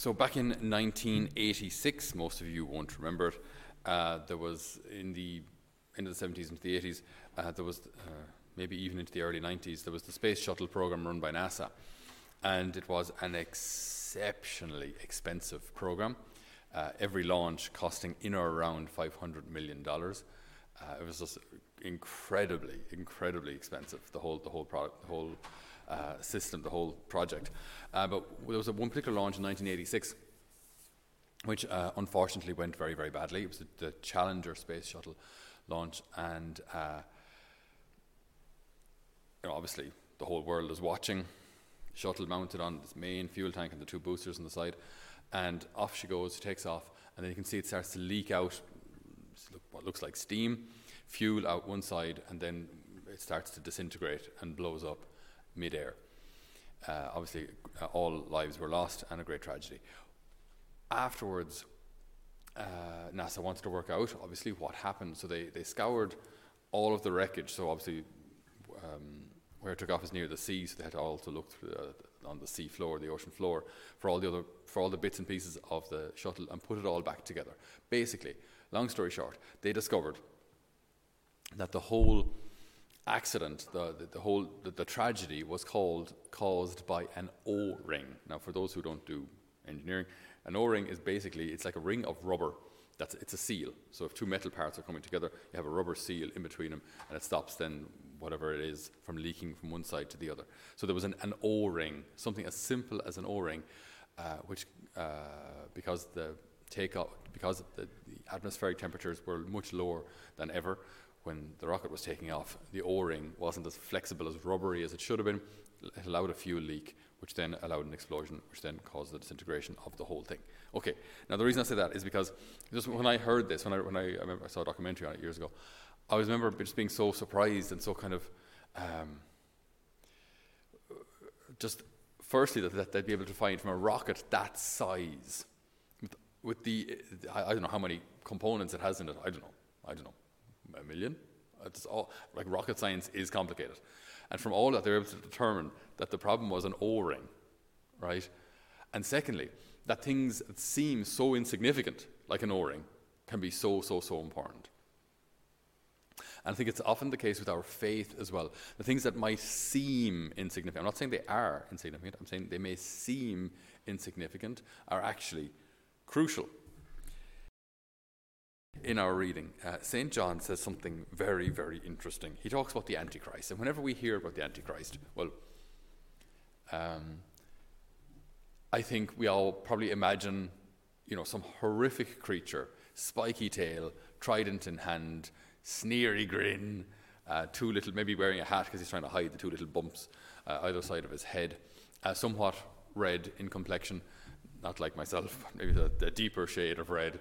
So back in 1986, most of you won't remember it. Uh, there was in the end of the 70s into the 80s, uh, there was uh, maybe even into the early 90s, there was the space shuttle program run by NASA, and it was an exceptionally expensive program. Uh, every launch costing in or around 500 million dollars. Uh, it was just incredibly, incredibly expensive. The whole, the whole product, the whole uh, system, the whole project. Uh, but there was a, one particular launch in 1986, which uh, unfortunately went very, very badly. It was the, the Challenger space shuttle launch, and uh, you know, obviously the whole world is watching. Shuttle mounted on this main fuel tank and the two boosters on the side, and off she goes, takes off, and then you can see it starts to leak out what looks like steam, fuel out one side, and then it starts to disintegrate and blows up midair. Uh, obviously, uh, all lives were lost and a great tragedy. Afterwards, uh, NASA wanted to work out, obviously, what happened. So they, they scoured all of the wreckage. So, obviously, um, where it took off is near the sea, so they had to also look through, uh, on the sea floor, the ocean floor, for all the other for all the bits and pieces of the shuttle and put it all back together. Basically, long story short, they discovered that the whole accident, the, the, the whole the, the, tragedy was called caused by an O-ring. Now, for those who don't do engineering, an O-ring is basically it's like a ring of rubber. That's it's a seal. So if two metal parts are coming together, you have a rubber seal in between them, and it stops then whatever it is from leaking from one side to the other. So there was an, an O-ring, something as simple as an O-ring, uh, which uh, because the takeoff because the, the atmospheric temperatures were much lower than ever when the rocket was taking off, the O-ring wasn't as flexible as rubbery as it should have been. It allowed a fuel leak, which then allowed an explosion, which then caused the disintegration of the whole thing. Okay, now the reason I say that is because just when I heard this, when I, when I, I remember I saw a documentary on it years ago, I was remember just being so surprised and so kind of um, just firstly that, that, they'd be able to find from a rocket that size with, with the I, I don't know how many components it has in it. I don't know. I don't know a million. It's all like rocket science is complicated, and from all that they're able to determine that the problem was an O-ring, right? And secondly, that things that seem so insignificant, like an O-ring, can be so so so important. And I think it's often the case with our faith as well. The things that might seem insignificant, I'm not saying they are insignificant, I'm saying they may seem insignificant, are actually crucial in our reading, uh, St. John says something very, very interesting. He talks about the Antichrist. And whenever we hear about the Antichrist, well, um, I think we all probably imagine, you know, some horrific creature, spiky tail, trident in hand, sneery grin, uh, two little, maybe wearing a hat because he's trying to hide the two little bumps uh, either side of his head, uh, somewhat red in complexion, not like myself, maybe a, deeper shade of red,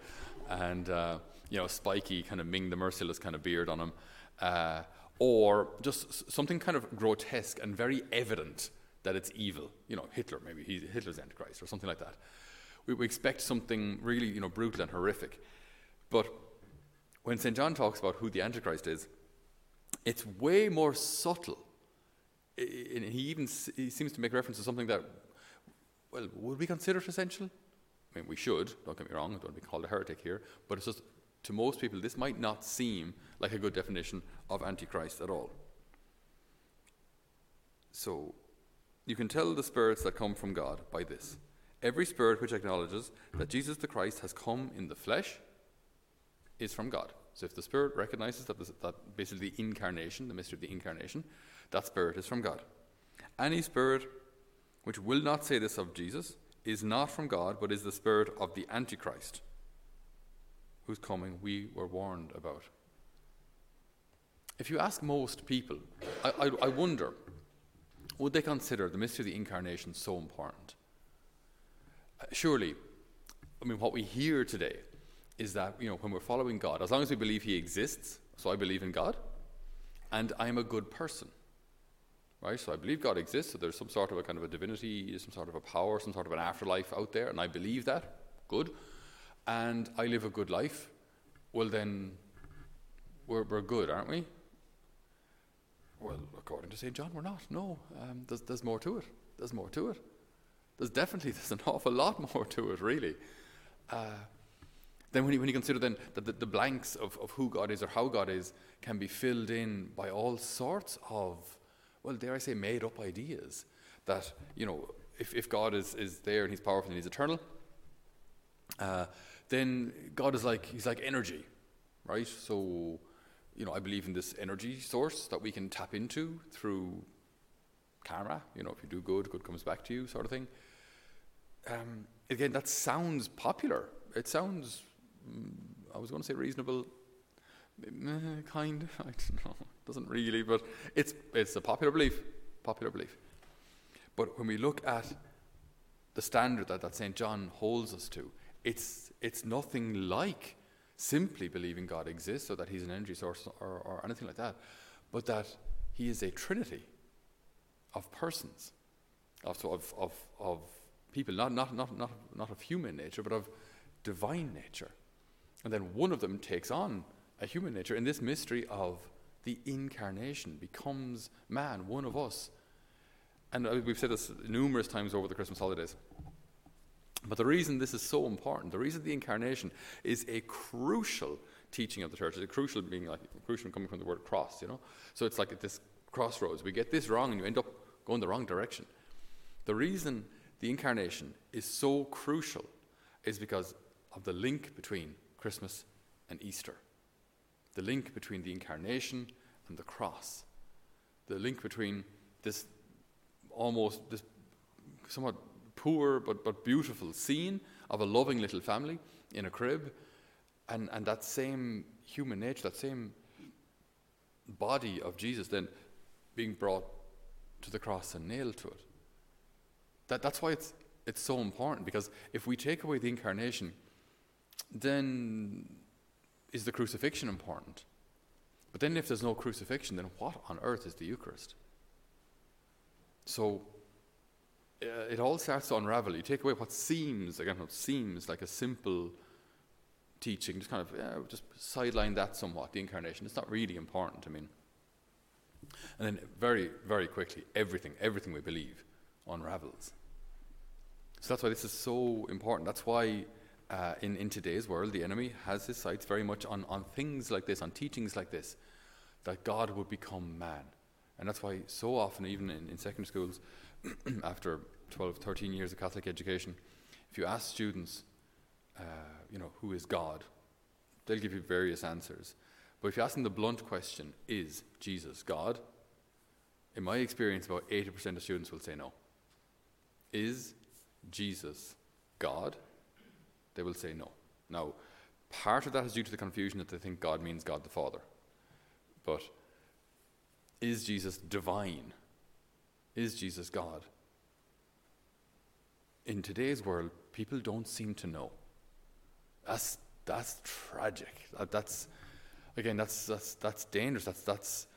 and uh, you know, spiky kind of Ming the Merciless kind of beard on him, uh, or just something kind of grotesque and very evident that it's evil. You know, Hitler, maybe he's Hitler's Antichrist or something like that. We, we expect something really, you know, brutal and horrific. But when St. John talks about who the Antichrist is, it's way more subtle. And he even he seems to make reference to something that, well, would we consider it essential? I mean, we should, don't get me wrong, I don't want to be called a heretic here, but it's just to most people, this might not seem like a good definition of Antichrist at all. So, you can tell the spirits that come from God by this. Every spirit which acknowledges that Jesus the Christ has come in the flesh is from God. So, if the spirit recognizes that, this, that basically the incarnation, the mystery of the incarnation, that spirit is from God. Any spirit which will not say this of Jesus is not from God, but is the spirit of the Antichrist whose coming we were warned about. If you ask most people, I, I, I wonder, would they consider the mystery of the incarnation so important? Uh, surely, I mean, what we hear today is that, you know, when we're following God, as long as we believe He exists, so I believe in God, and I'm a good person, right? So I believe God exists, so there's some sort of a kind of a divinity, some sort of a power, some sort of an afterlife out there, and I believe that, good and I live a good life, well, then we're, we're good, aren't we? Well, according to St. John, we're not. No, um, there's, there's more to it. There's more to it. There's definitely there's an awful lot more to it, really. Uh, then when you, when you consider then that the, the blanks of, of who God is or how God is can be filled in by all sorts of, well, dare I say, made up ideas that, you know, if, if God is, is there and he's powerful and he's eternal, uh, then God is like, he's like energy, right? So, you know, I believe in this energy source that we can tap into through karma. You know, if you do good, good comes back to you, sort of thing. Um, again, that sounds popular. It sounds, mm, I was going to say reasonable, eh, kind. I don't know. Doesn't really, but it's it's a popular belief. Popular belief. But when we look at the standard that, that St. John holds us to, it's, it's nothing like simply believing God exists or that He's an energy source or, or anything like that, but that He is a trinity of persons, of, of, of, of people, not, not, not, not, not of human nature, but of divine nature. And then one of them takes on a human nature in this mystery of the incarnation, becomes man, one of us. And uh, we've said this numerous times over the Christmas holidays. But the reason this is so important, the reason the incarnation is a crucial teaching of the church, is a crucial being like crucial coming from the word cross, you know. So it's like at this crossroads. We get this wrong and you end up going the wrong direction. The reason the incarnation is so crucial is because of the link between Christmas and Easter. The link between the incarnation and the cross. The link between this almost this somewhat poor but, but beautiful scene of a loving little family in a crib, and, and that same human nature, that same body of Jesus then being brought to the cross and nailed to it. That, that's why it's, it's so important, because if we take away the incarnation, then is the crucifixion important? But then if there's no crucifixion, then what on earth is the Eucharist? So uh, it all starts to unravel. You take away what seems, again, what seems like a simple teaching, just kind of yeah, just sideline that somewhat, the incarnation. It's not really important, I mean. And then very, very quickly, everything, everything we believe unravels. So that's why this is so important. That's why uh, in, in today's world, the enemy has his sights very much on, on things like this, on teachings like this, that God would become man. And that's why so often, even in, in secondary schools, after 12, 13 years of Catholic education, if you ask students, uh, you know, who is God, they'll give you various answers. But if you ask them the blunt question, is Jesus God? In my experience, about 80% of students will say no. Is Jesus God? They will say no. Now, part of that is due to the confusion that they think God means God the Father. But is Jesus divine? Is Jesus God? In today's world, people don't seem to know. That's, that's tragic. That, that's, again, that's, that's, that's dangerous. That's, that's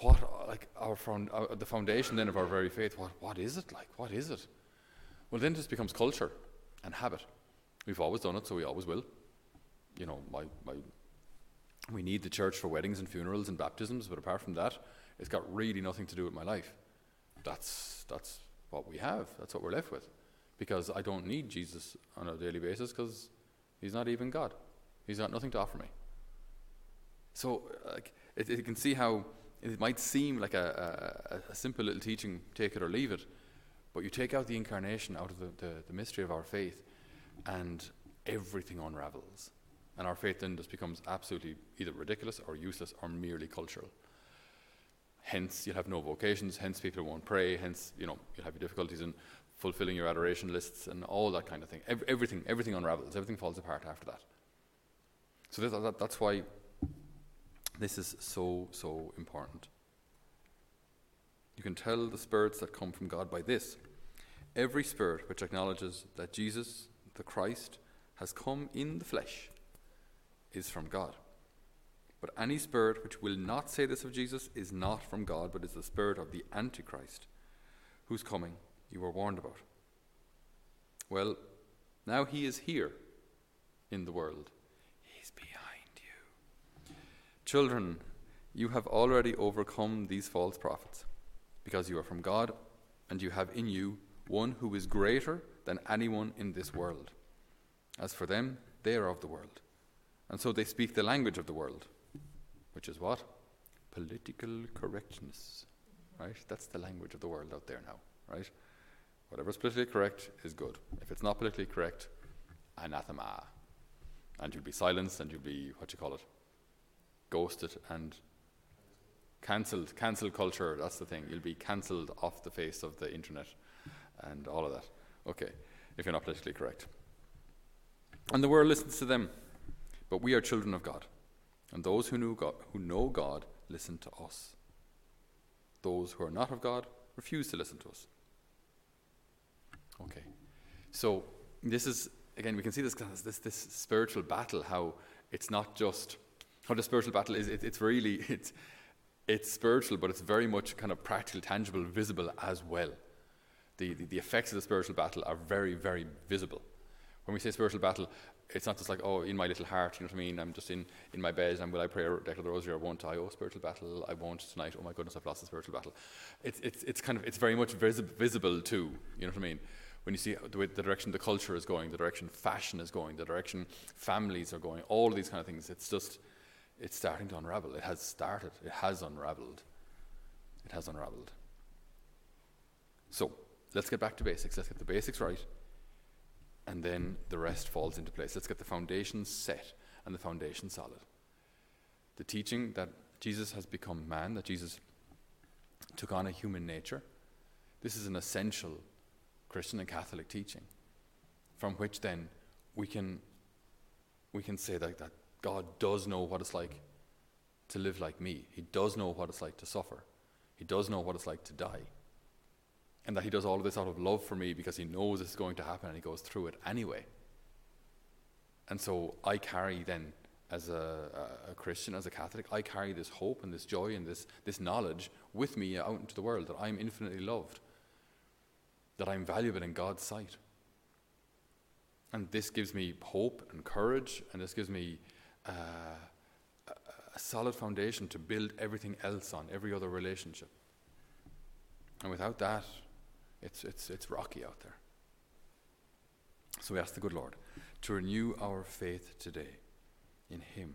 what, like, our, found, our, the foundation then of our very faith. What, what is it like? What is it? Well, then it just becomes culture and habit. We've always done it, so we always will. You know, my, my, we need the church for weddings and funerals and baptisms, but apart from that, it's got really nothing to do with my life that's, that's what we have. That's what we're left with. Because I don't need Jesus on a daily basis because he's not even God. He's got nothing to offer me. So uh, like, it, it can see how it might seem like a, a, a, simple little teaching, take it or leave it, but you take out the incarnation out of the, the, the mystery of our faith, and everything unravels. And our faith then just becomes absolutely either ridiculous or useless or merely cultural. Hence, you'll have no vocations. Hence, people won't pray. Hence, you know, you'll have difficulties in fulfilling your adoration lists and all that kind of thing. Every, everything, everything unravels. Everything falls apart after that. So this, that, that's why this is so so important. You can tell the spirits that come from God by this: every spirit which acknowledges that Jesus, the Christ, has come in the flesh, is from God. But any spirit which will not say this of Jesus is not from God, but is the spirit of the Antichrist, whose coming you were warned about. Well, now he is here in the world. He's behind you. Children, you have already overcome these false prophets, because you are from God, and you have in you one who is greater than anyone in this world. As for them, they are of the world. And so they speak the language of the world, which is what? Political correctness. Right? That's the language of the world out there now, right? Whatever's politically correct is good. If it's not politically correct, anathema. And you'll be silenced and you'll be, what you call it, ghosted and cancelled. Cancel culture, that's the thing. You'll be cancelled off the face of the internet and all of that. Okay, if you're not politically correct. And the world listens to them. But we are children of God. And those who, knew God, who know God listen to us. Those who are not of God refuse to listen to us. Okay. So this is again we can see this this this spiritual battle how it's not just how the spiritual battle is it, it's really it's it's spiritual but it's very much kind of practical tangible visible as well the, the, the effects of the spiritual battle are very very visible when we say spiritual battle it's not just like, oh, in my little heart, you know what I mean? I'm just in, in my bed and will I pray or declare the rosary or won't I? Oh, spiritual battle, I won't tonight. Oh my goodness, I've lost the spiritual battle. It's, it's, it's kind of, it's very much visi- visible too, you know what I mean? When you see the, the direction the culture is going, the direction fashion is going, the direction families are going, all these kind of things, it's just, it's starting to unravel. It has started, it has unraveled. It has unraveled. So, let's get back to basics. Let's get the basics right and then the rest falls into place. Let's get the foundation set and the foundation solid. The teaching that Jesus has become man, that Jesus took on a human nature, this is an essential Christian and Catholic teaching, from which then we can, we can say that, that God does know what it's like to live like me. He does know what it's like to suffer. He does know what it's like to die and that he does all of this out of love for me because he knows it's going to happen and he goes through it anyway. And so I carry then, as a, a, Christian, as a Catholic, I carry this hope and this joy and this, this knowledge with me out into the world that I'm infinitely loved, that I'm valuable in God's sight. And this gives me hope and courage, and this gives me uh, a, a solid foundation to build everything else on, every other relationship. And without that, it's, it's, it's rocky out there. So we ask the good Lord to renew our faith today in Him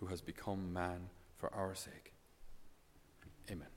who has become man for our sake. Amen.